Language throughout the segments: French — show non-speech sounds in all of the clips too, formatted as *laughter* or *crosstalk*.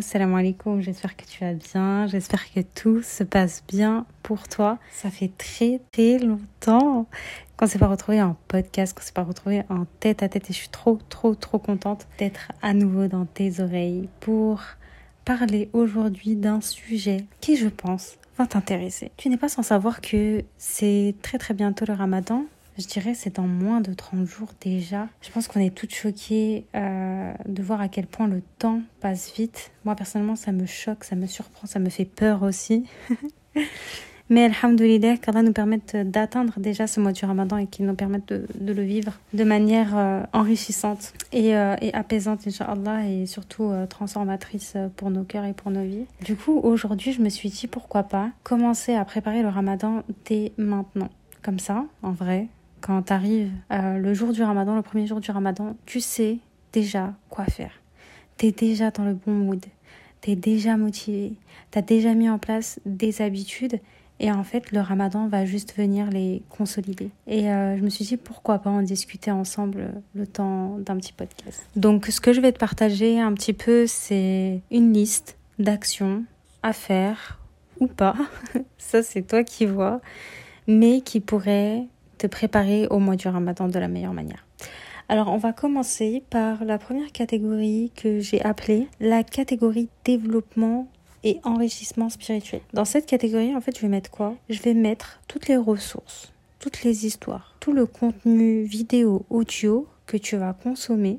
salam alaikum, j'espère que tu vas bien, j'espère que tout se passe bien pour toi. Ça fait très très longtemps qu'on s'est pas retrouvé en podcast, qu'on s'est pas retrouvé en tête à tête et je suis trop trop trop contente d'être à nouveau dans tes oreilles pour parler aujourd'hui d'un sujet qui je pense va t'intéresser. Tu n'es pas sans savoir que c'est très très bientôt le ramadan je dirais c'est dans moins de 30 jours déjà. Je pense qu'on est toutes choquées euh, de voir à quel point le temps passe vite. Moi personnellement ça me choque, ça me surprend, ça me fait peur aussi. *laughs* Mais Alhamdoulilah, qu'Allah nous permette d'atteindre déjà ce mois du Ramadan et qu'il nous permette de, le vivre de manière euh, enrichissante et, euh, et apaisante, Inch'Allah, et surtout transformatrice pour nos cœurs et pour nos vies. Du coup, aujourd'hui, je me suis dit pourquoi pas commencer à préparer le Ramadan dès maintenant. Comme ça, en vrai, quand tu arrives euh, le jour du ramadan, le premier jour du ramadan, tu sais déjà quoi faire. Tu es déjà dans le bon mood, tu es déjà motivé, tu as déjà mis en place des habitudes et en fait le ramadan va juste venir les consolider. Et euh, je me suis dit pourquoi pas en discuter ensemble le temps d'un petit podcast. Donc ce que je vais te partager un petit peu c'est une liste d'actions à faire ou pas, *laughs* ça c'est toi qui vois, mais qui pourraient préparer au mois du ramadan de la meilleure manière. Alors on va commencer par la première catégorie que j'ai appelée la catégorie développement et enrichissement spirituel. Dans cette catégorie, en fait, je vais mettre quoi? Je vais mettre toutes les ressources, toutes les histoires, tout le contenu vidéo, audio que tu vas consommer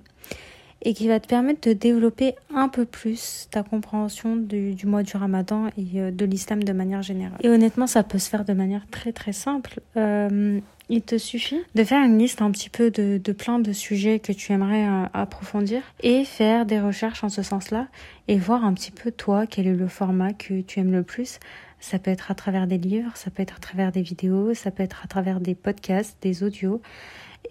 et qui va te permettre de développer un peu plus ta compréhension du, mois du ramadan et euh, de l'islam de manière générale. Et honnêtement, ça peut se faire de manière très très simple. Euh, il te suffit de faire une liste un petit peu de, plein de sujets que tu aimerais euh, approfondir et faire des recherches en ce sens-là et voir un petit peu toi quel est le format que tu aimes le plus. Ça peut être à travers des livres, ça peut être à travers des vidéos, ça peut être à travers des podcasts, des audios.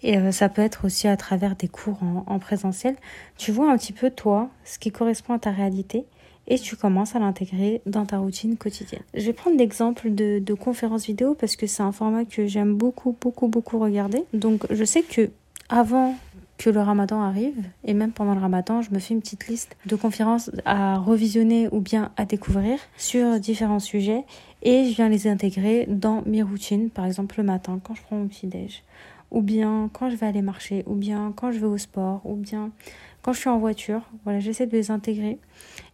Et euh, ça peut être aussi à travers des cours en, en présentiel. Tu vois un petit peu toi, ce qui correspond à ta réalité et tu commences à l'intégrer dans ta routine quotidienne. Je vais prendre l'exemple de, de conférences vidéo parce que c'est un format que j'aime beaucoup, beaucoup, beaucoup regarder. Donc je sais que avant que le ramadan arrive, et même pendant le ramadan, je me fais une petite liste de conférences à revisionner ou bien à découvrir sur différents sujets et je viens les intégrer dans mes routines, par exemple le matin quand je prends mon petit déj, ou bien quand je vais aller marcher, ou bien quand je vais au sport, ou bien quand je suis en voiture. Voilà, j'essaie de les intégrer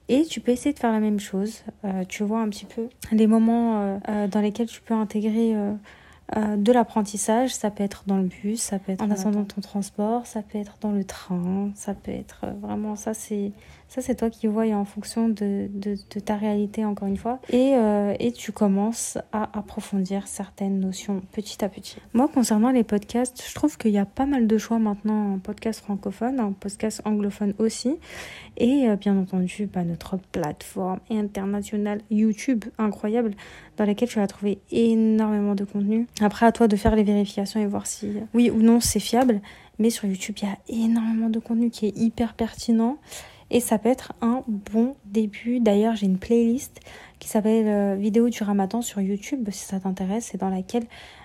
et tu peux essayer de faire la même chose. Euh, tu vois un petit peu les moments euh, euh, dans lesquels tu peux intégrer de l'apprentissage. Ça peut être dans le bus, ça peut être en attendant ton transport, ça peut être dans le train, ça peut être vraiment ça c'est ça, c'est toi qui vois en fonction de, de, ta réalité, encore une fois. Et, euh, et tu commences à approfondir certaines notions petit à petit. Moi, concernant les podcasts, je trouve qu'il y a pas mal de choix maintenant en podcast francophone, en podcast anglophone aussi. Et euh, bien entendu, bah, notre plateforme internationale YouTube, incroyable, dans laquelle tu vas trouver énormément de contenu. Après, à toi de faire les vérifications et voir si oui ou non c'est fiable. Mais sur YouTube, il y a énormément de contenu qui est hyper pertinent et ça peut être un bon début. D'ailleurs, j'ai une playlist qui s'appelle euh, Vidéo du Ramadan sur YouTube si ça t'intéresse et dans laquelle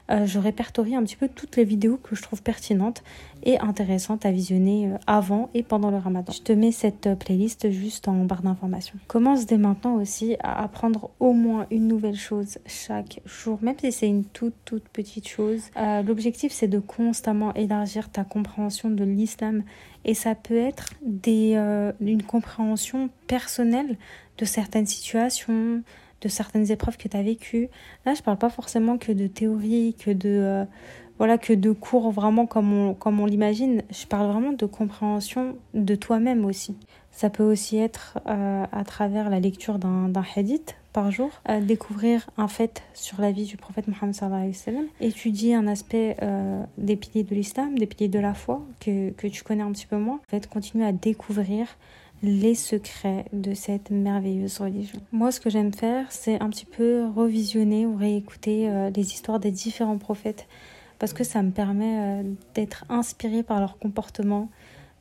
euh, je répertorie un petit peu toutes les vidéos que je trouve pertinentes et intéressantes à visionner euh, avant et pendant le ramadan. Je te mets cette euh, playlist juste en barre d'informations. Commence dès maintenant aussi à apprendre au moins une nouvelle chose chaque jour, même si c'est une toute toute petite chose. L'objectif c'est de constamment élargir ta compréhension de l'islam et ça peut être des, une compréhension personnelle de certaines situations, de certaines épreuves que tu as vécues. Là, je parle pas forcément que de théorie, que de euh, voilà que de cours vraiment comme on comme on l'imagine. Je parle vraiment de compréhension de toi-même aussi. Ça peut aussi être euh, à travers la lecture d'un hadith par jour, euh, découvrir un fait sur la vie du prophète Mohammed sallallahu alayhi étudier un aspect des piliers de l'islam, des piliers de la foi que, que tu connais un petit peu moins. En fait, continuer à découvrir les secrets de cette merveilleuse religion. Moi, ce que j'aime faire, c'est un petit peu revisionner ou réécouter euh, les histoires des différents prophètes parce que ça me permet euh, d'être inspirée par leur comportement,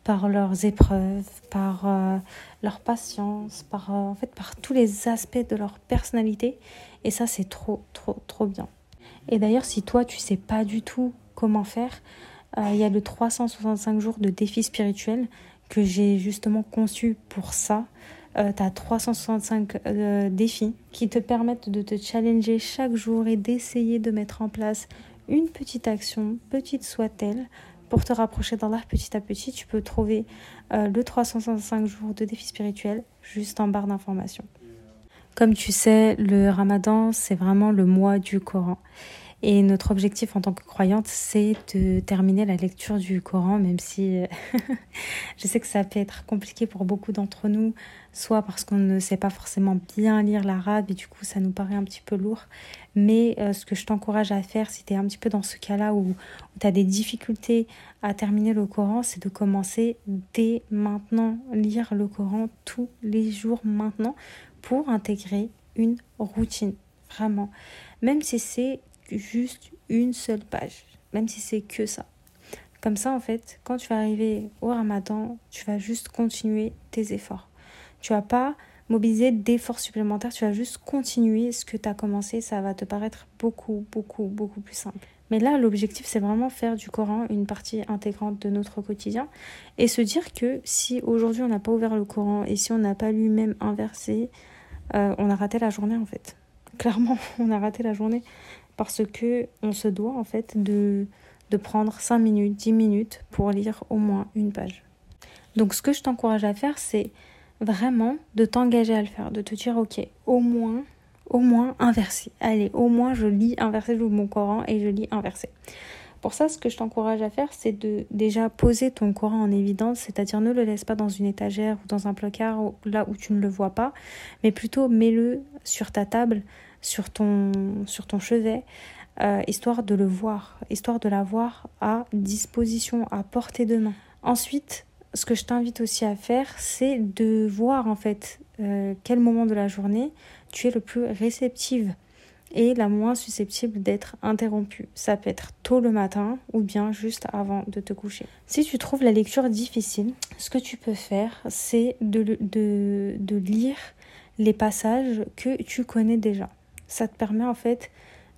par leurs épreuves, par euh, leur patience, par en fait par tous les aspects de leur personnalité et ça c'est trop trop trop bien. Et d'ailleurs, si toi tu sais pas du tout comment faire, il y a le 365 jours de défi spirituel que j'ai justement conçu pour ça. euh, tu as 365 défis qui te permettent de te challenger chaque jour et d'essayer de mettre en place une petite action, petite soit-elle, pour te rapprocher d'Allah petit à petit. Tu peux trouver euh, le 365 jours de défis spirituels juste en barre d'informations. Comme tu sais, le ramadan, c'est vraiment le mois du Coran. Et notre objectif en tant que croyante, c'est de terminer la lecture du Coran, même si euh, *laughs* je sais que ça peut être compliqué pour beaucoup d'entre nous, soit parce qu'on ne sait pas forcément bien lire l'arabe et du coup ça nous paraît un petit peu lourd. Mais euh, ce que je t'encourage à faire, si tu es un petit peu dans ce cas-là où, où tu as des difficultés à terminer le Coran, c'est de commencer dès maintenant, lire le Coran tous les jours maintenant pour intégrer une routine. Vraiment. Même si c'est juste une seule page, même si c'est que ça. Comme ça, en fait, quand tu vas arriver au ramadan, tu vas juste continuer tes efforts. Tu vas pas mobiliser d'efforts supplémentaires, tu vas juste continuer ce que tu as commencé, ça va te paraître beaucoup, beaucoup, beaucoup plus simple. Mais là, l'objectif, c'est vraiment faire du Coran une partie intégrante de notre quotidien et se dire que si aujourd'hui on n'a pas ouvert le Coran et si on n'a pas lu même un verset, euh, on a raté la journée en fait. Clairement, *laughs* on a raté la journée parce que on se doit en fait de, prendre 5 minutes, 10 minutes pour lire au moins une page. Donc ce que je t'encourage à faire, c'est vraiment de t'engager à le faire, de te dire ok, au moins, au moins un. Allez, au moins je lis un verset, j'ouvre mon Coran et je lis un verset. Pour ça, ce que je t'encourage à faire, c'est de déjà poser ton Coran en évidence, c'est-à-dire ne le laisse pas dans une étagère ou dans un placard là où tu ne le vois pas, mais plutôt mets-le sur ta table sur ton, sur ton chevet, euh, histoire de le voir, histoire de l'avoir à disposition, à portée de main. Ensuite, ce que je t'invite aussi à faire, c'est de voir en fait euh, quel moment de la journée tu es le plus réceptive et la moins susceptible d'être interrompue. Ça peut être tôt le matin ou bien juste avant de te coucher. Si tu trouves la lecture difficile, ce que tu peux faire, c'est de, de, de lire les passages que tu connais déjà ça te permet en fait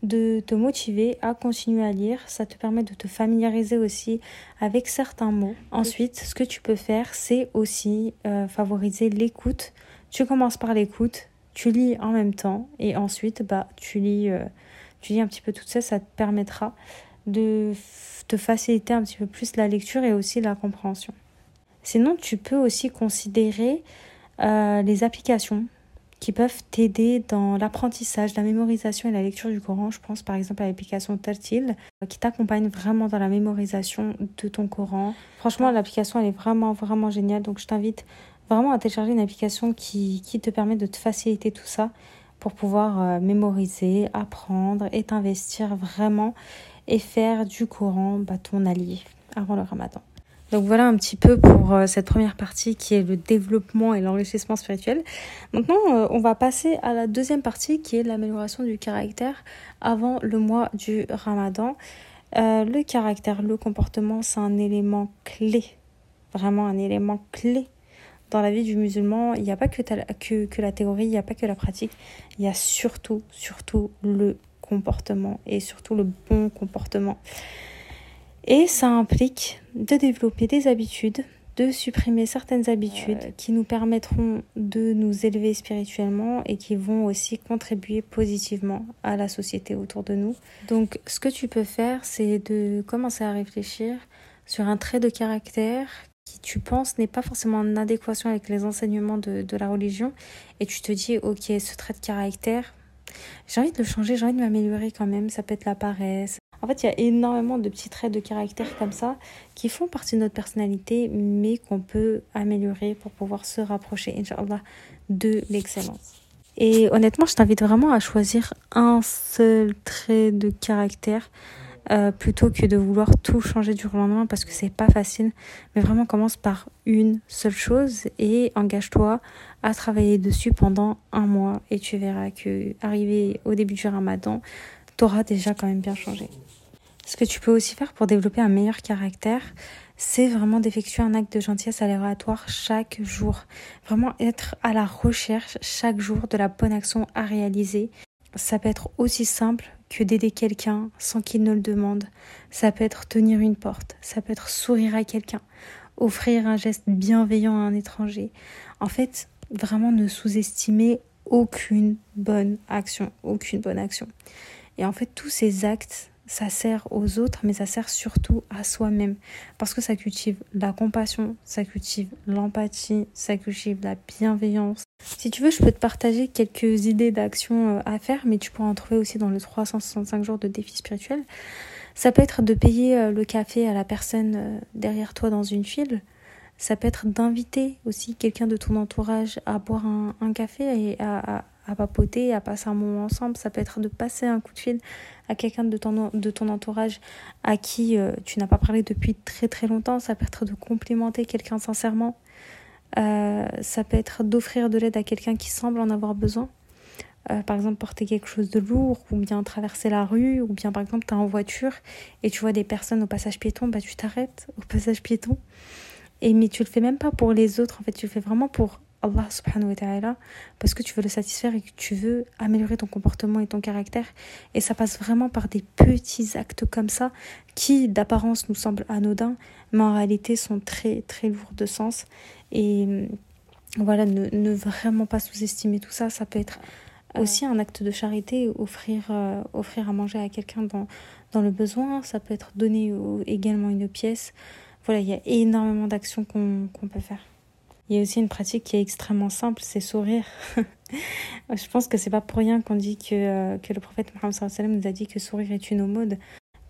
de te motiver à continuer à lire. Ça te permet de te familiariser aussi avec certains mots. Ensuite, ce que tu peux faire, c'est aussi euh, favoriser l'écoute. Tu commences par l'écoute, tu lis en même temps et ensuite, bah, tu lis, euh, tu lis un petit peu tout ça. Ça te permettra de te faciliter un petit peu plus la lecture et aussi la compréhension. Sinon, tu peux aussi considérer euh, les applications qui peuvent t'aider dans l'apprentissage, la mémorisation et la lecture du Coran. Je pense par exemple à l'application Tartil euh, qui t'accompagne vraiment dans la mémorisation de ton Coran. Franchement, l'application elle est vraiment vraiment géniale. Donc je t'invite vraiment à télécharger une application qui, qui te permet de te faciliter tout ça pour pouvoir euh, mémoriser, apprendre et t'investir vraiment et faire du Coran bah, ton allié avant le ramadan. Donc voilà un petit peu pour euh, cette première partie qui est le développement et l'enrichissement spirituel. Maintenant, euh, on va passer à la deuxième partie qui est l'amélioration du caractère avant le mois du ramadan. Euh, le caractère, le comportement, c'est un élément clé, vraiment un élément clé dans la vie du musulman. Il n'y a pas que, la théorie, il n'y a pas que la pratique, il y a surtout, surtout le comportement et surtout le bon comportement. Et ça implique de développer des habitudes, de supprimer certaines habitudes qui nous permettront de nous élever spirituellement et qui vont aussi contribuer positivement à la société autour de nous. Donc ce que tu peux faire, c'est de commencer à réfléchir sur un trait de caractère qui tu penses n'est pas forcément en adéquation avec les enseignements de, de la religion. Et tu te dis ok ce trait de caractère j'ai envie de le changer, j'ai envie de m'améliorer quand même, ça peut être la paresse, en fait, il y a énormément de petits traits de caractère comme ça qui font partie de notre personnalité, mais qu'on peut améliorer pour pouvoir se rapprocher, Inch'Allah, de l'excellence. Et honnêtement, je t'invite vraiment à choisir un seul trait de caractère euh, plutôt que de vouloir tout changer du jour au lendemain parce que c'est pas facile. Mais vraiment, commence par une seule chose et engage-toi à travailler dessus pendant un mois et tu verras que arrivé au début du ramadan, t'auras déjà quand même bien changé. Ce que tu peux aussi faire pour développer un meilleur caractère, c'est vraiment d'effectuer un acte de gentillesse aléatoire chaque jour. Vraiment être à la recherche chaque jour de la bonne action à réaliser. Ça peut être aussi simple que d'aider quelqu'un sans qu'il ne le demande. Ça peut être tenir une porte. Ça peut être sourire à quelqu'un. Offrir un geste bienveillant à un étranger. En fait, vraiment ne sous-estimer aucune bonne action, aucune bonne action. Et en fait, tous ces actes, ça sert aux autres, mais ça sert surtout à soi-même. Parce que ça cultive la compassion, ça cultive l'empathie, ça cultive la bienveillance. Si tu veux, je peux te partager quelques idées d'actions euh, à faire, mais tu pourras en trouver aussi dans le 365 jours de défi spirituel. Ça peut être de payer euh, le café à la personne euh, derrière toi dans une file. Ça peut être d'inviter aussi quelqu'un de ton entourage à boire un, café et à, à papoter, à passer un moment ensemble. Ça peut être de passer un coup de fil à quelqu'un de ton, de ton entourage à qui euh, tu n'as pas parlé depuis très très longtemps. Ça peut être de complimenter quelqu'un sincèrement. Euh, ça peut être d'offrir de l'aide à quelqu'un qui semble en avoir besoin. Euh, par exemple, porter quelque chose de lourd, ou bien traverser la rue, ou bien par exemple, tu es en voiture et tu vois des personnes au passage piéton, bah, tu t'arrêtes au passage piéton. Et, mais tu le fais même pas pour les autres, en fait, tu le fais vraiment pour Allah subhanahu wa ta'ala parce que tu veux le satisfaire et que tu veux améliorer ton comportement et ton caractère. Et ça passe vraiment par des petits actes comme ça qui d'apparence nous semblent anodins mais en réalité sont très très lourds de sens. Et euh, voilà, ne, ne vraiment pas sous-estimer tout ça. Ça peut être aussi un acte de charité, offrir, euh, offrir à manger à quelqu'un dans, dans le besoin. Ça peut être donner également une pièce. Voilà, il y a énormément d'actions qu'on peut faire. Il y a aussi une pratique qui est extrêmement simple, c'est sourire. *laughs* je pense que c'est pas pour rien qu'on dit que, euh, que le prophète Mohammed nous a dit que sourire est une mode.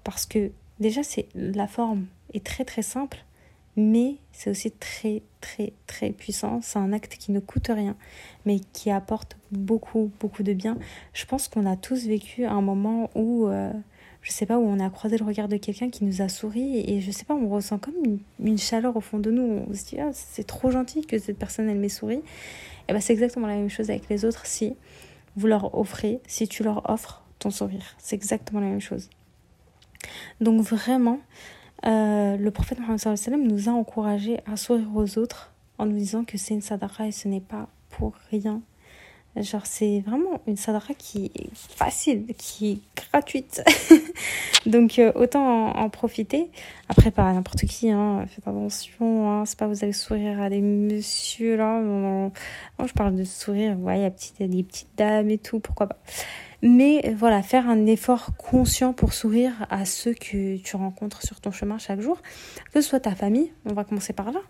Parce que déjà, c'est la forme est très très simple, mais c'est aussi très très très puissant. C'est un acte qui ne coûte rien, mais qui apporte beaucoup beaucoup de bien. Je pense qu'on a tous vécu un moment où euh, je sais pas, où on a croisé le regard de quelqu'un qui nous a souri et je sais pas, on ressent comme une, chaleur au fond de nous. On se dit, ah, c'est trop gentil que cette personne, elle m'ait souri. Et ben, c'est exactement la même chose avec les autres si vous leur offrez, si tu leur offres ton sourire. C'est exactement la même chose. Donc vraiment, euh, le prophète Mohammed nous a encouragé à sourire aux autres en nous disant que c'est une sadaqa et ce n'est pas pour rien Genre, c'est vraiment une sadara qui est facile, qui est gratuite. *laughs* Donc, euh, autant en, profiter. Après, pas n'importe qui, hein. Faites attention, hein. C'est pas vous allez sourire à des messieurs, là. Moi, je parle de sourire, ouais, il y a petite, des petites dames et tout, pourquoi pas. Mais voilà, faire un effort conscient pour sourire à ceux que tu rencontres sur ton chemin chaque jour. Que ce soit ta famille, on va commencer par là.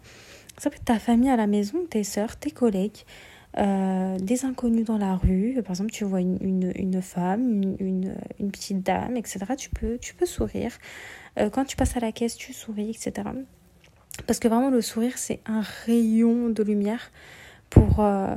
Ça peut être ta famille à la maison, tes soeurs, tes collègues. Euh, des inconnus dans la rue. Par exemple, tu vois une, une, femme, une, une, petite dame, etc. Tu peux, tu peux sourire. Euh, quand tu passes à la caisse, tu souris, etc. Parce que vraiment, le sourire, c'est un rayon de lumière pour... Euh,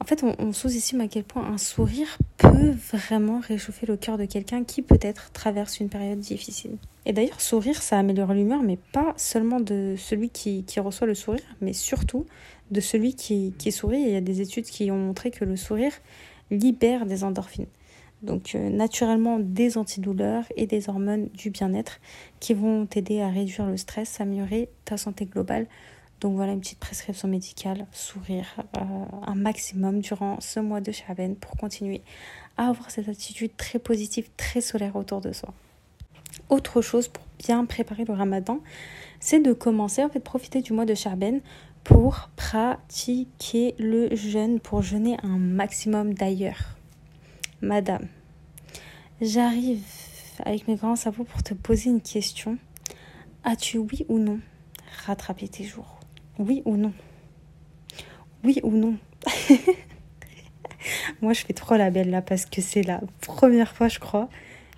en fait, on, sous-estime à quel point un sourire peut vraiment réchauffer le cœur de quelqu'un qui peut-être traverse une période difficile. Et d'ailleurs, sourire, ça améliore l'humeur, mais pas seulement de celui qui, qui reçoit le sourire, mais surtout de celui qui, qui sourit. il y a des études qui ont montré que le sourire libère des endorphines. Donc euh, naturellement des antidouleurs et des hormones du bien-être qui vont t'aider à réduire le stress, améliorer ta santé globale. Donc voilà une petite prescription médicale, sourire euh, un maximum durant ce mois de Shaben pour continuer à avoir cette attitude très positive, très solaire autour de soi. Autre chose pour bien préparer le ramadan, c'est de commencer, en fait, profiter du mois de Shaben pour pratiquer le jeûne, pour jeûner un maximum d'ailleurs. Madame, j'arrive avec mes grands sabots pour te poser une question. As-tu oui ou non rattrapé tes jours? Oui ou non? Oui ou non? *laughs* Moi, je fais trop la belle là parce que c'est la première fois, je crois,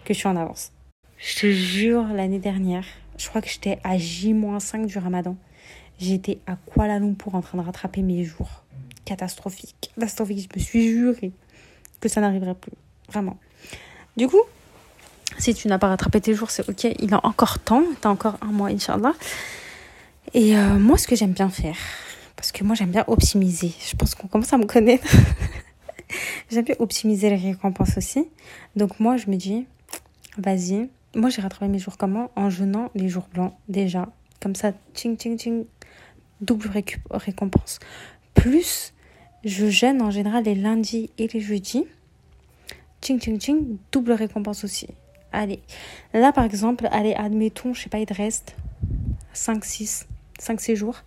que je suis en avance. Je te jure, l'année dernière, je crois que j'étais à J-5 du ramadan. J'étais à Kuala Lumpur en train de rattraper mes jours. Catastrophique. Catastrophique. Je me suis juré que ça n'arriverait plus. Vraiment. Du coup, si tu n'as pas rattrapé tes jours, c'est ok. Il a encore temps. T'as encore un mois, Inch'Allah. Et euh, moi, ce que j'aime bien faire, parce que moi, j'aime bien optimiser. Je pense qu'on commence à me connaître. *laughs* j'aime bien optimiser les récompenses aussi. Donc, moi, je me dis, vas-y. Moi, j'ai rattrapé mes jours comment? En jeûnant les jours blancs, déjà. Comme ça, ching, ching, ching, double récompense. Plus, je gêne en général les lundis et les jeudis. Ching, ching, ching, double récompense aussi. Allez, là par exemple, allez, admettons, je sais pas, il te reste 5, 6, 5, 6 jours.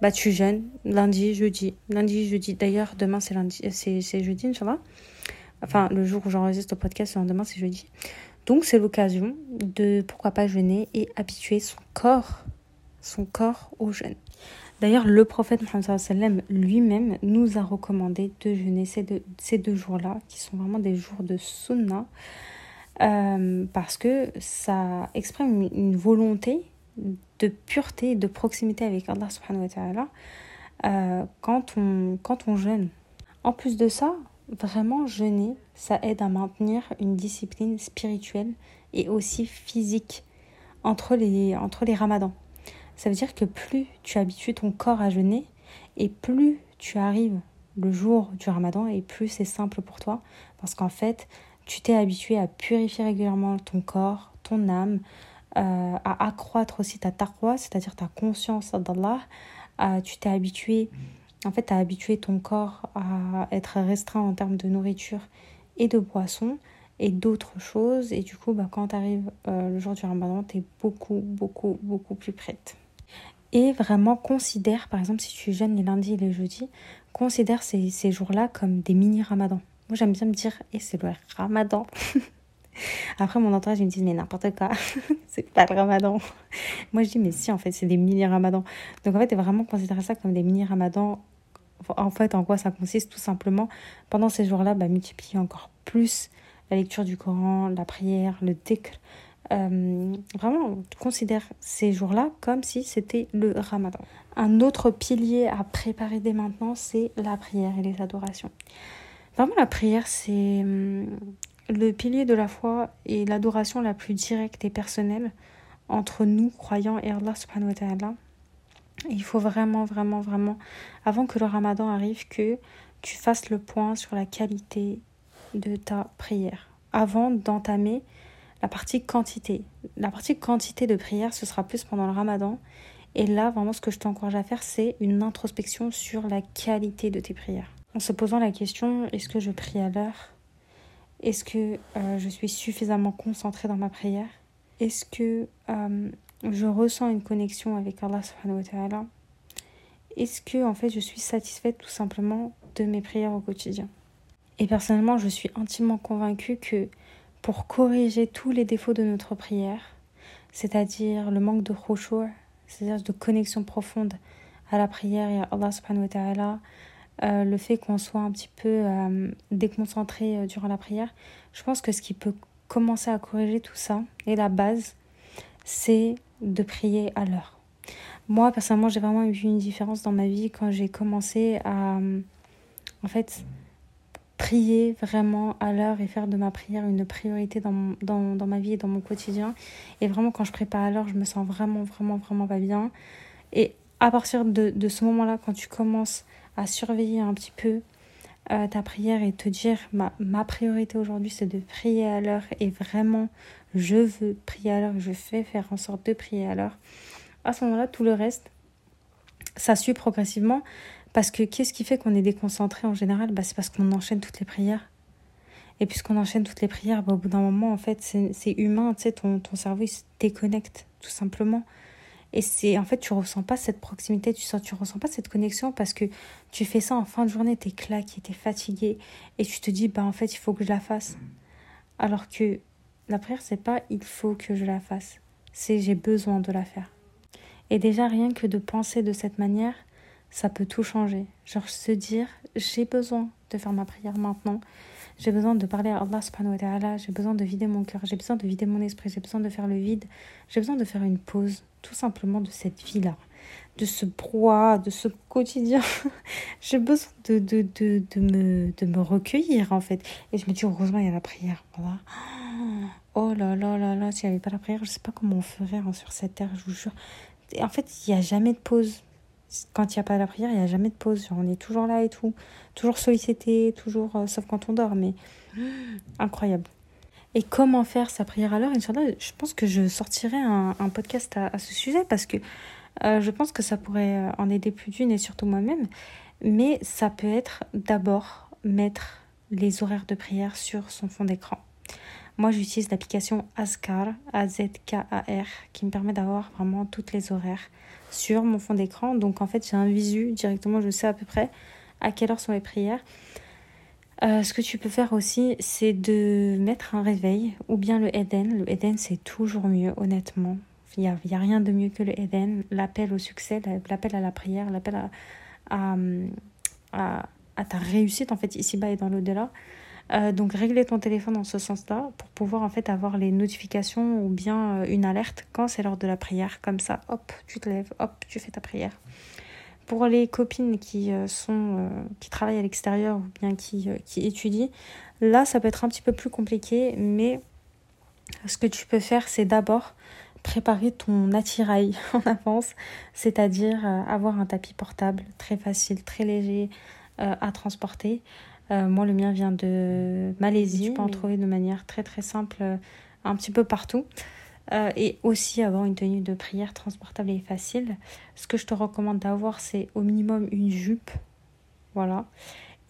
bah tu jeûnes lundi, jeudi. Lundi, jeudi. D'ailleurs, demain c'est lundi, c'est, c'est jeudi, Inch'Allah. Enfin, le jour où j'enregistre le podcast, demain c'est jeudi. Donc c'est l'occasion de pourquoi pas jeûner et habituer son corps, son corps au jeûne. D'ailleurs, le prophète Mohammed lui-même nous a recommandé de jeûner ces deux, ces deux jours-là, qui sont vraiment des jours de sunnah, euh, parce que ça exprime une volonté de pureté et de proximité avec Allah subhanahu wa ta'ala euh, quand, on, quand on jeûne. En plus de ça, vraiment jeûner, ça aide à maintenir une discipline spirituelle et aussi physique entre les, entre les ramadans. Ça veut dire que plus tu habitues ton corps à jeûner et plus tu arrives le jour du ramadan et plus c'est simple pour toi parce qu'en fait, tu t'es habitué à purifier régulièrement ton corps, ton âme, à accroître aussi ta taqwa, c'est-à-dire ta conscience d'Allah. Euh, tu t'es habitué, en fait, tu habitué ton corps à être restreint en termes de nourriture et de boisson et d'autres choses. Et du coup, bah, quand tu arrives euh, le jour du ramadan, tu es beaucoup, beaucoup, beaucoup plus prête. Et vraiment, considère, par exemple, si tu jeûnes les lundis et les jeudis, considère ces, ces jours-là comme des mini-ramadans. Moi, j'aime bien me dire, et c'est le ramadan. *laughs* Après, mon entourage, ils me disent, mais n'importe quoi, *laughs* c'est pas le ramadan. Moi, je dis, mais si, en fait, c'est des mini-ramadans. Donc, en fait, vraiment considérer ça comme des mini-ramadans. En fait, en quoi ça consiste Tout simplement, pendant ces jours-là, bah, multiplier encore plus la lecture du Coran, la prière, le dhikr. Euh, vraiment, considère ces jours-là comme si c'était le ramadan. Un autre pilier à préparer dès maintenant, c'est la prière et les adorations. Vraiment, la prière, c'est hum, le pilier de la foi et l'adoration la plus directe et personnelle entre nous, croyants, et Allah subhanahu. Il faut vraiment, vraiment, vraiment, avant que le ramadan arrive, que tu fasses le point sur la qualité de ta prière. Avant d'entamer la partie quantité. La partie quantité de prière, ce sera plus pendant le ramadan. Et là, vraiment, ce que je t'encourage à faire, c'est une introspection sur la qualité de tes prières. En se posant la question, est-ce que je prie à l'heure? Est-ce que euh, je suis suffisamment concentrée dans ma prière? Est-ce que euh, je ressens une connexion avec Allah subhanahu wa ta'ala? Est-ce que en fait je suis satisfaite tout simplement de mes prières au quotidien? Et personnellement, je suis intimement convaincue que pour corriger tous les défauts de notre prière, c'est-à-dire le manque de khushu', c'est-à-dire de connexion profonde à la prière et à Allah subhanahu wa ta'ala, euh, le fait qu'on soit un petit peu euh, déconcentré euh, durant la prière, je pense que ce qui peut commencer à corriger tout ça, et la base, c'est de prier à l'heure. Moi, personnellement, j'ai vraiment vu une différence dans ma vie quand j'ai commencé à, en fait, prier vraiment à l'heure et faire de ma prière une priorité dans, dans, dans, ma vie et dans mon quotidien. Et vraiment, quand je prie pas à l'heure, je me sens vraiment, vraiment, vraiment pas bien. Et à partir de, de ce moment-là, quand tu commences à surveiller un petit peu euh, ta prière et te dire ma, ma priorité aujourd'hui c'est de prier à l'heure et vraiment je veux prier à l'heure, je fais faire en sorte de prier à l'heure. À ce moment-là, tout le reste, ça suit progressivement parce que qu'est-ce qui fait qu'on est déconcentré en général? Bah, C'est parce qu'on enchaîne toutes les prières. Et puisqu'on enchaîne toutes les prières, bah, au bout d'un moment, en fait, c'est humain, tu sais, ton, ton cerveau il se déconnecte tout simplement. Et c'est en fait, tu ressens pas cette proximité, tu sens, tu ressens pas cette connexion parce que tu fais ça en fin de journée, tu es claqué, tu es fatigué et tu te dis, bah en fait, il faut que je la fasse. Alors que la prière, c'est pas il faut que je la fasse, c'est j'ai besoin de la faire. Et déjà, rien que de penser de cette manière, ça peut tout changer. Genre se dire, j'ai besoin de faire ma prière maintenant. J'ai besoin de parler à Allah subhanahu wa ta'ala, j'ai besoin de vider mon cœur, j'ai besoin de vider mon esprit, j'ai besoin de faire le vide, j'ai besoin de faire une pause, tout simplement de cette vie-là, de ce brouhaha, de ce quotidien. *laughs* j'ai besoin de, de, de, de, me, de me recueillir en fait. Et je me dis, heureusement, il y a la prière. Voilà. Oh là là là là, s'il n'y avait pas la prière, je ne sais pas comment on ferait hein, sur cette terre, je vous jure. En fait, il n'y a jamais de pause quand il n'y a pas la prière, il n'y a jamais de pause. on est toujours là et tout. Toujours sollicité, toujours, euh, sauf quand on dort, mais *gasps* incroyable. Et comment faire sa prière à l'heure je pense que je sortirai un, un podcast à, ce sujet parce que euh, je pense que ça pourrait euh, en aider plus d'une et surtout moi-même. Mais ça peut être d'abord mettre les horaires de prière sur son fond d'écran. Moi, j'utilise l'application Azkar, A-Z-K-A-R, qui me permet d'avoir vraiment toutes les horaires sur mon fond d'écran. Donc, en fait, j'ai un visu directement, je sais à peu près à quelle heure sont les prières. Euh, ce que tu peux faire aussi, c'est de mettre un réveil ou bien le Eden. Le Eden, c'est toujours mieux, honnêtement. Il n'y a, rien de mieux que le Eden. L'appel au succès, l'appel à la prière, l'appel à, ta réussite, en fait, ici-bas et dans l'au-delà. Euh, donc régler ton téléphone dans ce sens-là pour pouvoir en fait avoir les notifications ou bien euh, une alerte quand c'est l'heure de la prière. Comme ça, hop, tu te lèves, hop, tu fais ta prière. Pour les copines qui euh, sont qui travaillent à l'extérieur ou bien qui, qui étudient, là ça peut être un petit peu plus compliqué, mais ce que tu peux faire c'est d'abord préparer ton attirail *laughs* en avance, c'est-à-dire avoir un tapis portable très facile, très léger à transporter. Euh, moi, le mien vient de Malaisie. Tu peux en trouver de manière très très simple euh, un petit peu partout. Euh, et aussi avoir une tenue de prière transportable et facile. Ce que je te recommande d'avoir, c'est au minimum une jupe. Voilà.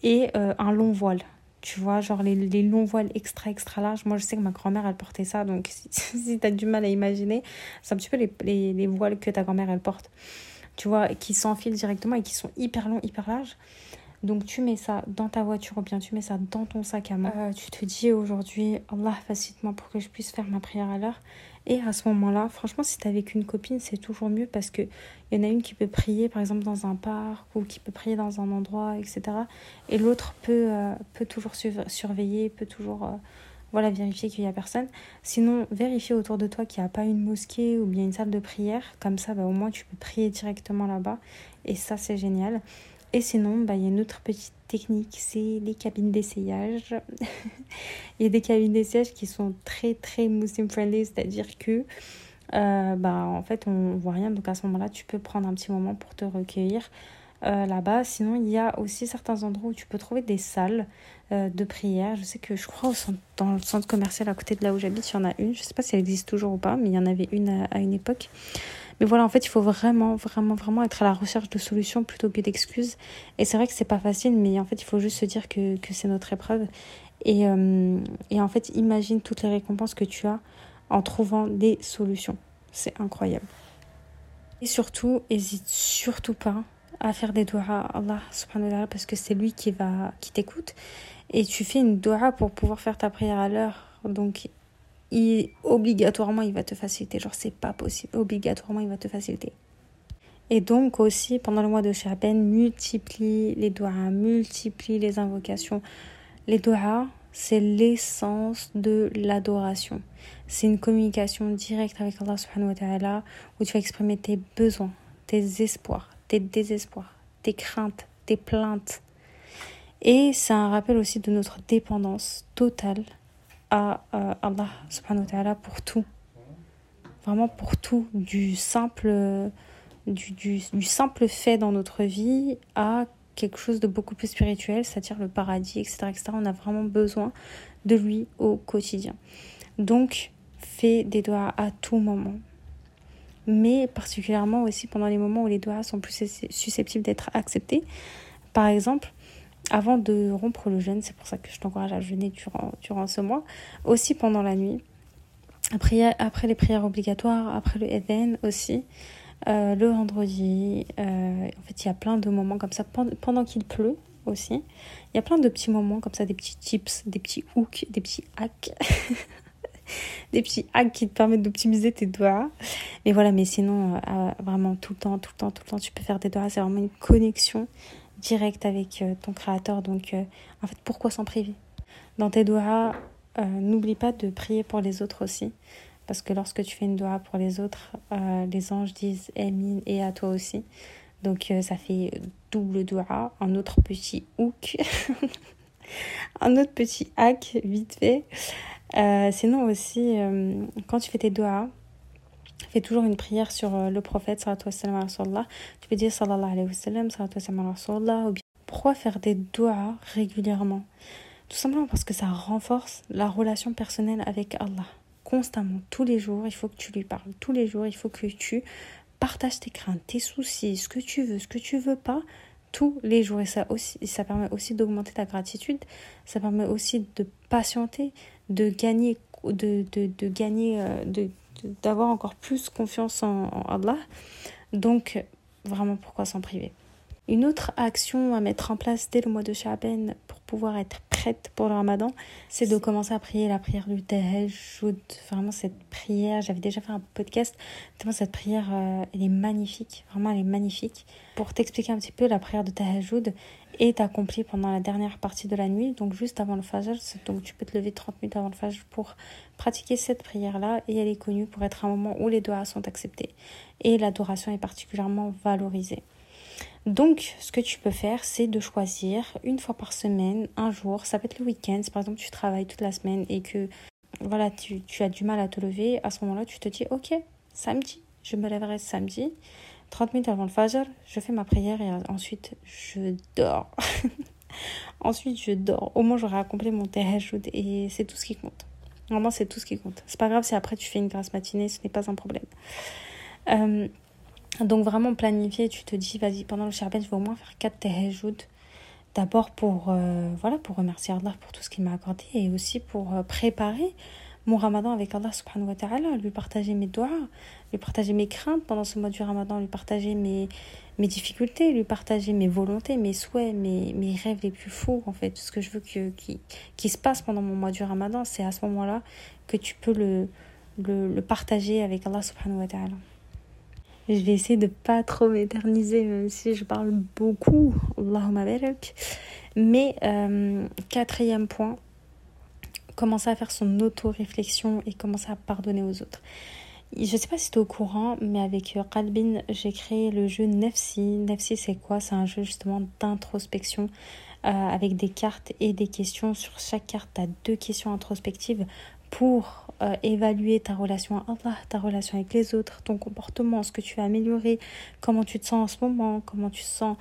Et un long voile. Tu vois, genre les, les, longs voiles extra extra larges. Moi, je sais que ma grand-mère, elle portait ça. Donc, *laughs* si, si tu as du mal à imaginer, c'est un petit peu les, les, les voiles que ta grand-mère, elle porte. Tu vois, qui s'enfilent directement et qui sont hyper longs, hyper larges. Donc tu mets ça dans ta voiture ou bien tu mets ça dans ton sac à main. Euh, tu te dis aujourd'hui, Allah facilite-moi pour que je puisse faire ma prière à l'heure. Et à ce moment-là, franchement, si tu es avec une copine, c'est toujours mieux parce qu'il y en a une qui peut prier par exemple dans un parc ou qui peut prier dans un endroit, etc. Et l'autre peut, euh, peut toujours surveiller, peut toujours euh, voilà, vérifier qu'il n'y a personne. Sinon, vérifier autour de toi qu'il n'y a pas une mosquée ou bien une salle de prière. Comme ça, bah, au moins, tu peux prier directement là-bas. Et ça, c'est génial. Et sinon, bah, il y a une autre petite technique, c'est les cabines d'essayage. *laughs* il y a des cabines d'essayage qui sont très très muslim friendly, c'est-à-dire que euh, bah, en fait on voit rien, donc à ce moment-là tu peux prendre un petit moment pour te recueillir euh, là-bas. Sinon il y a aussi certains endroits où tu peux trouver des salles euh, de prière. Je sais que je crois au centre, dans le centre commercial à côté de là où j'habite, il y en a une. Je ne sais pas si elle existe toujours ou pas, mais il y en avait une à une époque. Mais voilà, en fait, il faut vraiment, vraiment, vraiment être à la recherche de solutions plutôt que d'excuses. Et c'est vrai que c'est pas facile, mais en fait, il faut juste se dire que, que c'est notre épreuve. Et, euh, et en fait, imagine toutes les récompenses que tu as en trouvant des solutions. C'est incroyable. Et surtout, hésite surtout pas à faire des doigts à Allah subhanahu wa parce que c'est lui qui va qui t'écoute et tu fais une doua pour pouvoir faire ta prière à l'heure donc il, obligatoirement, il va te faciliter. Genre, c'est pas possible. Obligatoirement, il va te faciliter. Et donc aussi, pendant le mois de Shaban, multiplie les doigts, multiplie les invocations. Les doigts, c'est l'essence de l'adoration. C'est une communication directe avec Allah subhanahu wa ta'ala où tu vas exprimer tes besoins, tes espoirs, tes désespoirs, tes craintes, tes plaintes. Et c'est un rappel aussi de notre dépendance totale à euh, Allah subhanahu wa ta'ala pour tout. Vraiment pour tout, du simple, du, du, simple fait dans notre vie à quelque chose de beaucoup plus spirituel, c'est-à-dire le paradis, etc., etc. On a vraiment besoin de lui au quotidien. Donc, fais des doigts à tout moment. Mais particulièrement aussi pendant les moments où les doigts sont plus susceptibles d'être acceptés. Par exemple, avant de rompre le jeûne, c'est pour ça que je t'encourage à jeûner durant, ce mois, aussi pendant la nuit, après, après les prières obligatoires, après le Eden aussi, euh, le vendredi, euh, en fait il y a plein de moments comme ça, pendant, qu'il pleut aussi, il y a plein de petits moments comme ça, des petits tips, des petits hooks, des petits hacks. *laughs* des petits hacks qui te permettent d'optimiser tes doigts. Mais voilà, mais sinon, euh, vraiment tout le temps, tout le temps, tout le temps, tu peux faire des doigts. C'est vraiment une connexion direct avec euh, ton créateur. Donc, euh, en fait, pourquoi s'en priver? Dans tes doigts, euh, n'oublie pas de prier pour les autres aussi. Parce que lorsque tu fais une doigt pour les autres, les anges disent Amin et à toi aussi. Donc, ça fait double doigt, un autre petit hook, *laughs* un autre petit hack vite fait. sinon aussi, quand tu fais tes doigts, fais toujours une prière sur euh, le prophète, Tu peux dire sallallahu alayhi wa sallam, ou bien pourquoi faire des doigts régulièrement Tout simplement parce que ça renforce la relation personnelle avec Allah. Constamment, tous les jours, il faut que tu lui parles. Tous les jours, il faut que tu partages tes craintes, tes soucis, ce que tu veux, ce que tu veux pas, tous les jours. Et ça, aussi, ça permet aussi d'augmenter ta gratitude. Ça permet aussi de patienter, de gagner de, de, de gagner, euh, de, d'avoir encore plus confiance en, Allah. Donc, vraiment, pourquoi s'en priver? Une autre action à mettre en place dès le mois de Sha'ban pour pouvoir être prête pour le ramadan, c'est de commencer à prier la prière du Tahajjud. Vraiment, cette prière, j'avais déjà fait un podcast, tellement cette prière, euh, elle est magnifique. Vraiment, elle est magnifique. Pour t'expliquer un petit peu, la prière de Tahajjud est accomplie pendant la dernière partie de la nuit, donc juste avant le Fajr. Donc, tu peux te lever 30 minutes avant le Fajr pour pratiquer cette prière-là. Et elle est connue pour être un moment où les doigts sont acceptés. Et l'adoration est particulièrement valorisée. Donc, ce que tu peux faire, c'est de choisir une fois par semaine, un jour. Ça peut être le week-end. Si par exemple tu travailles toute la semaine et que voilà, tu, as du mal à te lever, à ce moment-là, tu te dis Ok, samedi, je me lèverai samedi. 30 minutes avant le Fajr, je fais ma prière et ensuite je dors. *laughs* ensuite, je dors. Au moins, j'aurai accompli mon tahajjud et c'est tout ce qui compte. Vraiment, c'est tout ce qui compte. C'est pas grave si après tu fais une grasse matinée, ce n'est pas un problème. Euh, donc vraiment planifier, tu te dis, vas-y, pendant le Sharben, je vais au moins faire 4 tahajjud. D'abord pour, euh, voilà, pour remercier Allah pour tout ce qu'il m'a accordé et aussi pour euh, préparer mon ramadan avec Allah subhanahu wa ta'ala, lui partager mes doigts, lui partager mes craintes pendant ce mois du ramadan, lui partager mes, mes difficultés, lui partager mes volontés, mes souhaits, mes, mes rêves les plus fous, en fait, ce que je veux que, qui, qui se passe pendant mon mois du ramadan, c'est à ce moment-là que tu peux le, le, le partager avec Allah subhanahu wa ta'ala. Je vais essayer de pas trop m'éterniser, même si je parle beaucoup. Allahumma barak. Mais euh, quatrième point, commencer à faire son auto-réflexion et commencer à pardonner aux autres. Je ne sais pas si tu es au courant, mais avec euh, Qalbin, j'ai créé le jeu Nefsi. Nefsi, c'est quoi? C'est un jeu justement d'introspection euh, avec des cartes et des questions. Sur chaque carte, tu as deux questions introspectives pour euh, évaluer ta relation à Allah, ta relation avec les autres, ton comportement, ce que tu as amélioré, comment tu te sens en ce moment, comment tu te sens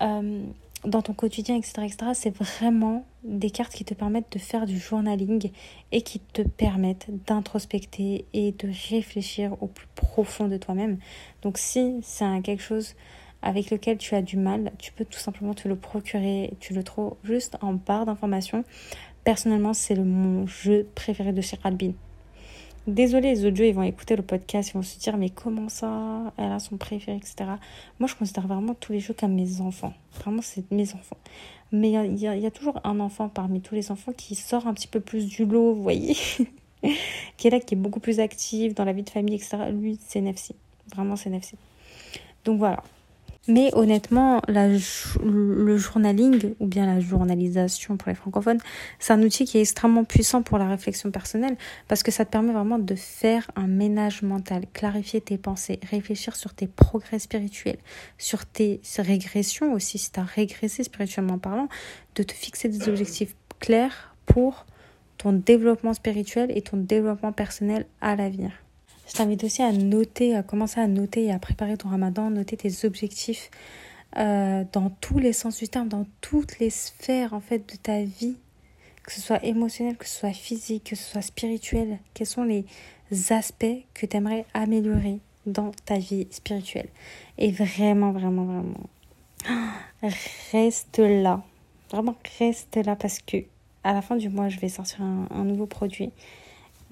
euh, dans ton quotidien, etc. C'est vraiment des cartes qui te permettent de faire du journaling et qui te permettent d'introspecter et de réfléchir au plus profond de toi-même. Donc si c'est quelque chose avec lequel tu as du mal, tu peux tout simplement te le procurer. Tu le trouves juste en barre d'informations Personnellement, c'est mon jeu préféré de Cheikh Albin. Désolé, les autres ils vont écouter le podcast, ils vont se dire, mais comment ça? Elle a son préféré, etc. Moi, je considère vraiment tous les jeux comme mes enfants. Vraiment, c'est mes enfants. Mais il y, a toujours un enfant parmi tous les enfants qui sort un petit peu plus du lot, vous voyez? *laughs* Qui est là, qui est beaucoup plus actif dans la vie de famille, etc. Lui, c'est Nefsi. Vraiment, c'est Nefsi. Donc voilà. Mais honnêtement, le journaling, ou bien la journalisation pour les francophones, c'est un outil qui est extrêmement puissant pour la réflexion personnelle, parce que ça te permet vraiment de faire un ménage mental, clarifier tes pensées, réfléchir sur tes progrès spirituels, sur tes régressions aussi, si tu as régressé spirituellement parlant, de te fixer des objectifs clairs pour ton développement spirituel et ton développement personnel à l'avenir. Je t'invite aussi à noter, à commencer à noter et à préparer ton ramadan, noter tes objectifs euh, dans tous les sens du terme, dans toutes les sphères en fait de ta vie, que ce soit émotionnel, que ce soit physique, que ce soit spirituel. Quels sont les aspects que tu aimerais améliorer dans ta vie spirituelle? Et vraiment, vraiment, vraiment, reste là. Vraiment, reste là parce que à la fin du mois, je vais sortir un, un nouveau produit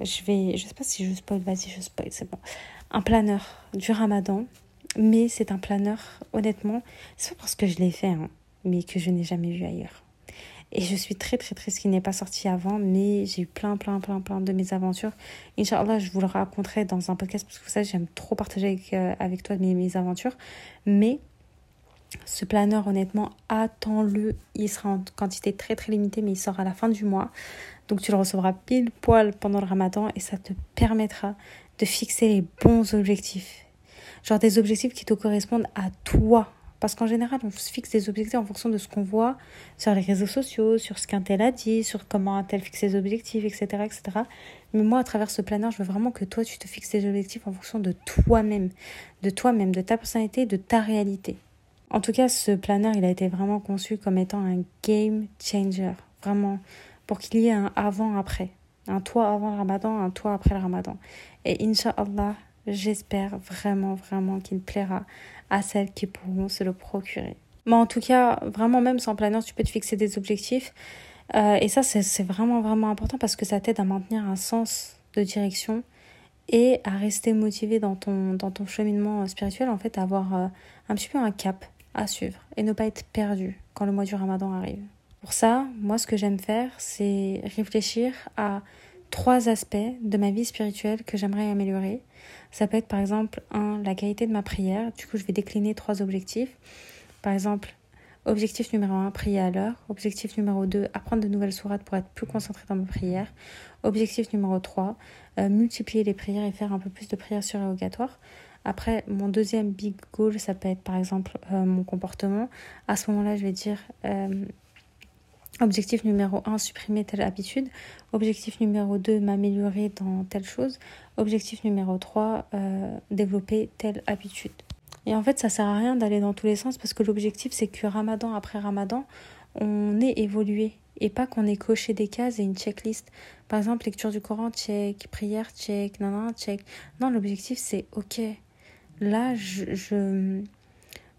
je vais, je sais pas si je spoil, vas-y, je spoil, c'est bon. Un planeur du ramadan, mais c'est un planeur, honnêtement, c'est pas parce que je l'ai fait, hein, mais que je n'ai jamais vu ailleurs. Et je suis très très triste qu'il n'ait pas sorti avant, mais j'ai eu plein plein plein plein de mes aventures. Inch'Allah, je vous le raconterai dans un podcast parce que vous savez, j'aime trop partager avec, euh, avec toi mes, mes aventures. Mais ce planeur, honnêtement, attends-le. Il sera en quantité très très limitée, mais il sort à la fin du mois. Donc tu le recevras pile poil pendant le ramadan et ça te permettra de fixer les bons objectifs. Genre des objectifs qui te correspondent à toi. Parce qu'en général, on se fixe des objectifs en fonction de ce qu'on voit sur les réseaux sociaux, sur ce qu'un tel a dit, sur comment un tel fixe ses objectifs, etc., etc. Mais moi, à travers ce planeur, je veux vraiment que toi, tu te fixes des objectifs en fonction de toi-même, de toi-même, de ta personnalité, de ta réalité. En tout cas, ce planeur, il a été vraiment conçu comme étant un game changer. Vraiment, pour qu'il y ait un avant-après. Un toi avant le ramadan, un toi après le ramadan. Et Inch'Allah, j'espère vraiment, vraiment qu'il plaira à celles qui pourront se le procurer. Mais en tout cas, vraiment, même sans planeur, tu peux te fixer des objectifs. Euh, et ça, c'est vraiment, vraiment important parce que ça t'aide à maintenir un sens de direction et à rester motivé dans ton, dans ton cheminement spirituel, en fait, à avoir euh, un petit peu un cap à suivre et ne pas être perdu quand le mois du ramadan arrive. Pour ça, moi, ce que j'aime faire, c'est réfléchir à trois aspects de ma vie spirituelle que j'aimerais améliorer. Ça peut être par exemple, un, la qualité de ma prière. Du coup, je vais décliner trois objectifs. Par exemple, objectif numéro un, prier à l'heure. Objectif numéro 2, apprendre de nouvelles sourates pour être plus concentré dans mes prières. Objectif numéro 3, euh, multiplier les prières et faire un peu plus de prières surérogatoires. Après, mon deuxième big goal, ça peut être par exemple euh, mon comportement. À ce moment-là, je vais dire euh, Objectif numéro 1, supprimer telle habitude. Objectif numéro 2, m'améliorer dans telle chose. Objectif numéro 3, euh, développer telle habitude. Et en fait, ça sert à rien d'aller dans tous les sens parce que l'objectif, c'est que ramadan après ramadan, on ait évolué et pas qu'on ait coché des cases et une checklist. Par exemple, lecture du Coran, check, prière, check, non, check. Non, l'objectif, c'est ok. Là, je, je,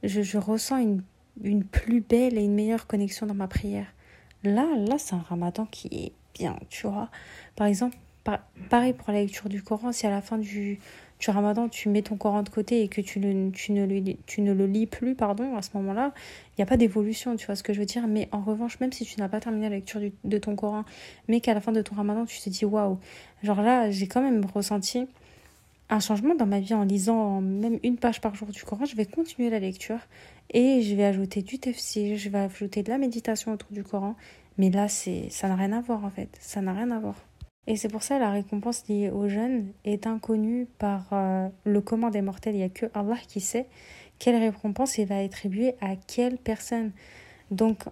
je, ressens une, une plus belle et une meilleure connexion dans ma prière. Là, là, c'est un ramadan qui est bien, tu vois. Par exemple, pareil pour la lecture du Coran, si à la fin du, du ramadan, tu mets ton Coran de côté et que tu, ne, tu, ne, le, tu ne le lis plus, pardon, à ce moment-là, il n'y a pas d'évolution, tu vois ce que je veux dire. Mais en revanche, même si tu n'as pas terminé la lecture de ton Coran, mais qu'à la fin de ton ramadan, tu te dis waouh, genre là, j'ai quand même ressenti un changement dans ma vie en lisant même une page par jour du Coran, je vais continuer la lecture et je vais ajouter du tafsir, je vais ajouter de la méditation autour du Coran. Mais là, c'est ça n'a rien à voir en fait, ça n'a rien à voir. Et c'est pour ça la récompense liée aux jeunes est inconnue par euh, le commun des mortels. Il n'y a que Allah qui sait quelle récompense il va attribuer à quelle personne. Donc,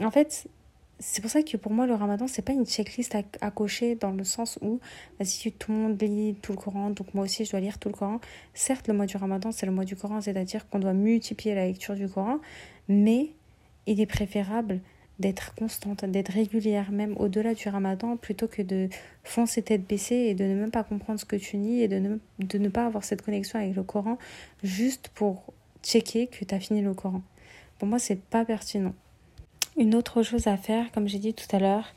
en fait, c'est pour ça que pour moi, le ramadan, c'est pas une checklist à, cocher dans le sens où, vas-y, tout le monde lit tout le Coran, donc moi aussi, je dois lire tout le Coran. Certes, le mois du ramadan, c'est le mois du Coran, c'est-à-dire qu'on doit multiplier la lecture du Coran, mais il est préférable d'être constante, d'être régulière, même au-delà du ramadan, plutôt que de foncer tête baissée et de ne même pas comprendre ce que tu lis et de ne, de ne pas avoir cette connexion avec le Coran juste pour checker que tu as fini le Coran. Pour moi, c'est pas pertinent. Une autre chose à faire, comme j'ai dit tout à l'heure,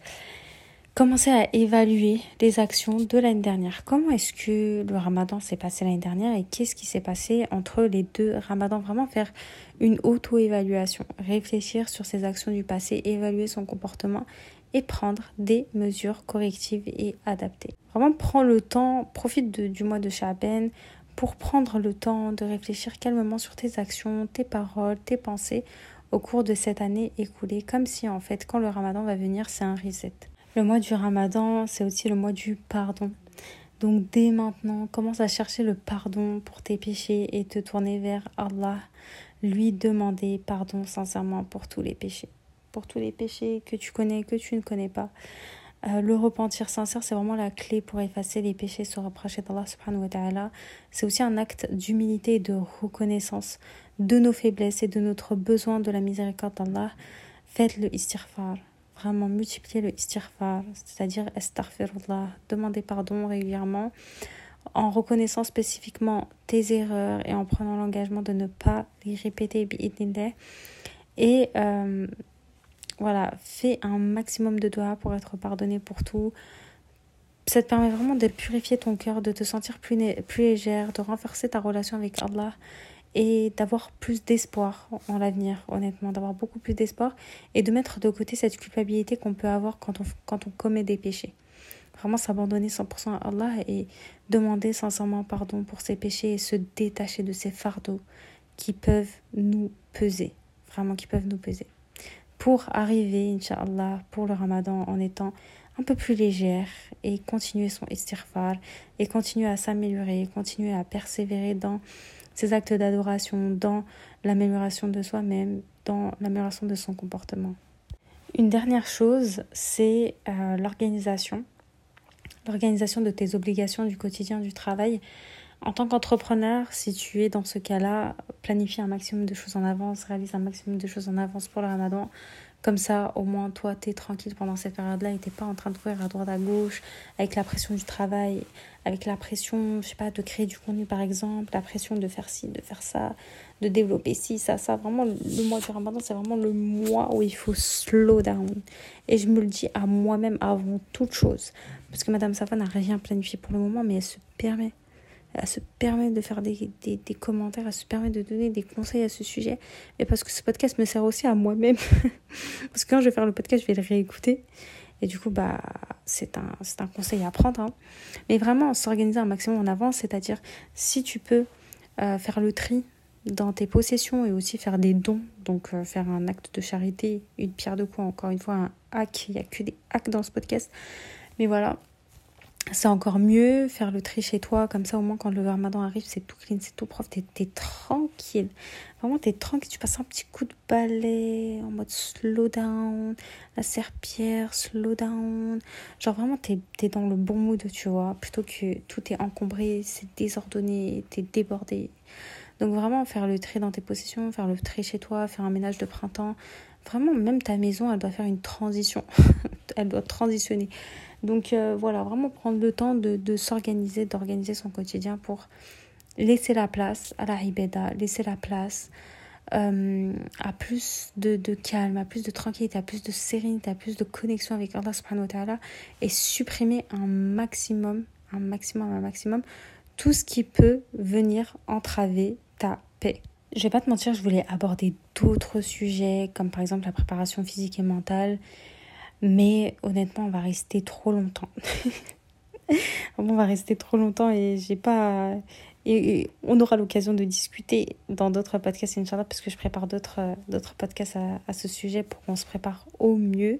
commencer à évaluer les actions de l'année dernière. Comment est-ce que le ramadan s'est passé l'année dernière et qu'est-ce qui s'est passé entre les deux? Ramadans Vraiment faire une auto-évaluation, réfléchir sur ses actions du passé, évaluer son comportement et prendre des mesures correctives et adaptées. Vraiment, prends le temps, profite du mois de Shaben pour prendre le temps de réfléchir calmement sur tes actions, tes paroles, tes pensées au cours de cette année écoulée, comme si en fait quand le ramadan va venir, c'est un reset. Le mois du ramadan, c'est aussi le mois du pardon. Donc dès maintenant, commence à chercher le pardon pour tes péchés et te tourner vers Allah, lui demander pardon sincèrement pour tous les péchés, pour tous les péchés que tu connais, que tu ne connais pas. Euh, le repentir sincère, c'est vraiment la clé pour effacer les péchés, se rapprocher d'Allah subhanahu wa ta'ala. C'est aussi un acte d'humilité et de reconnaissance de nos faiblesses et de notre besoin de la miséricorde d'Allah. Faites le istighfar. Vraiment, multipliez le istighfar, c'est-à-dire astaghfirullah. Demandez pardon régulièrement en reconnaissant spécifiquement tes erreurs et en prenant l'engagement de ne pas les répéter. Et euh, voilà, fais un maximum de doigts pour être pardonné pour tout. Ça te permet vraiment de purifier ton cœur, de te sentir plus, plus légère, de renforcer ta relation avec Allah et d'avoir plus d'espoir en l'avenir, honnêtement, d'avoir beaucoup plus d'espoir et de mettre de côté cette culpabilité qu'on peut avoir quand on, quand on commet des péchés. Vraiment s'abandonner 100% à Allah et demander sincèrement pardon pour ses péchés et se détacher de ces fardeaux qui peuvent nous peser, vraiment qui peuvent nous peser pour arriver, Inch'Allah, pour le ramadan en étant un peu plus légère et continuer son istighfar et continuer à s'améliorer, continuer à persévérer dans ses actes d'adoration, dans l'amélioration de soi-même, dans l'amélioration de son comportement. Une dernière chose, c'est euh, l'organisation. L'organisation de tes obligations du quotidien du travail. En tant qu'entrepreneur, si tu es dans ce cas-là, planifie un maximum de choses en avance, réalise un maximum de choses en avance pour le ramadan. Comme ça, au moins, toi, tu es tranquille pendant cette période-là et t'es pas en train de courir à droite, à gauche, avec la pression du travail, avec la pression, je sais pas, de créer du contenu, par exemple, la pression de faire ci, de faire ça, de développer ci, ça, ça. Vraiment, le mois du ramadan, c'est vraiment le mois où il faut slow down. Et je me le dis à moi-même avant toute chose. Parce que Madame Safa n'a rien planifié pour le moment, mais elle se permet elle se permet de faire des, des, commentaires, elle se permet de donner des conseils à ce sujet. Mais parce que ce podcast me sert aussi à moi-même. *laughs* parce que quand je vais faire le podcast, je vais le réécouter. Et du coup, bah, c'est un, un conseil à prendre. Hein. Mais vraiment, s'organiser un maximum en avance, c'est-à-dire si tu peux euh, faire le tri dans tes possessions et aussi faire des dons, donc euh, faire un acte de charité, une pierre de coups, encore une fois, un hack. Il n'y a que des hacks dans ce podcast. Mais voilà, c'est encore mieux faire le tri chez toi comme ça au moins quand le ramadan arrive c'est tout clean c'est tout propre t'es es tranquille. Vraiment t'es tranquille tu passes un petit coup de balai en mode slow down la serpillère slow down. Genre vraiment t'es es dans le bon mood tu vois plutôt que tout est encombré c'est désordonné t'es débordé. Donc vraiment faire le tri dans tes possessions faire le tri chez toi faire un ménage de printemps. Vraiment même ta maison elle doit faire une transition. *laughs* Elle doit transitionner donc euh, voilà, vraiment prendre le temps de, de s'organiser, d'organiser son quotidien pour laisser la place à la ibeda, laisser la place euh, à plus de, de, calme, à plus de tranquillité, à plus de sérénité, à plus de connexion avec Allah subhanahu wa ta'ala et supprimer un maximum, un maximum, un maximum tout ce qui peut venir entraver ta paix. Je vais pas te mentir, je voulais aborder d'autres sujets comme par exemple la préparation physique et mentale mais honnêtement, on va rester trop longtemps. *laughs* on va rester trop longtemps et j'ai pas. Et, on aura l'occasion de discuter dans d'autres podcasts, Inch'Allah, parce que je prépare d'autres, podcasts à, à, ce sujet pour qu'on se prépare au mieux.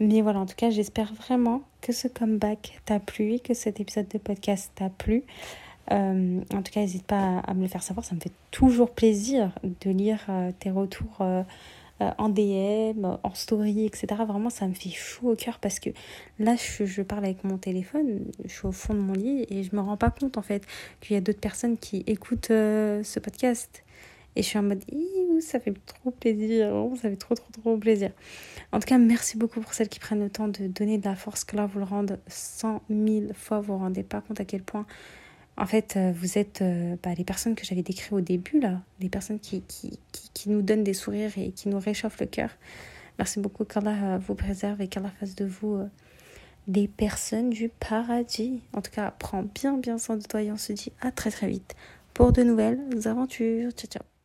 Mais voilà, en tout cas, j'espère vraiment que ce comeback t'a plu, que cet épisode de podcast t'a plu. Euh, en tout cas, n'hésite pas à, me le faire savoir, ça me fait toujours plaisir de lire euh, tes retours. Euh, euh, en DM, en story, etc. Vraiment, ça me fait chaud au cœur parce que là, je, je, parle avec mon téléphone, je suis au fond de mon lit et je me rends pas compte en fait qu'il y a d'autres personnes qui écoutent euh, ce podcast. Et je suis en mode, ça fait trop plaisir, ça fait trop, trop, trop plaisir. En tout cas, merci beaucoup pour celles qui prennent le temps de donner de la force, que là, vous le rendez cent mille fois, vous vous rendez pas compte à quel point en fait, euh, vous êtes euh, bah, les personnes que j'avais décrites au début, là, les personnes qui, qui, qui, nous donnent des sourires et qui nous réchauffent le cœur. Merci beaucoup, qu'Allah euh, vous préserve et qu'Allah fasse de vous des personnes du paradis. En tout cas, prends bien, bien soin de toi et on se dit à très, très vite pour de nouvelles aventures. Ciao, ciao.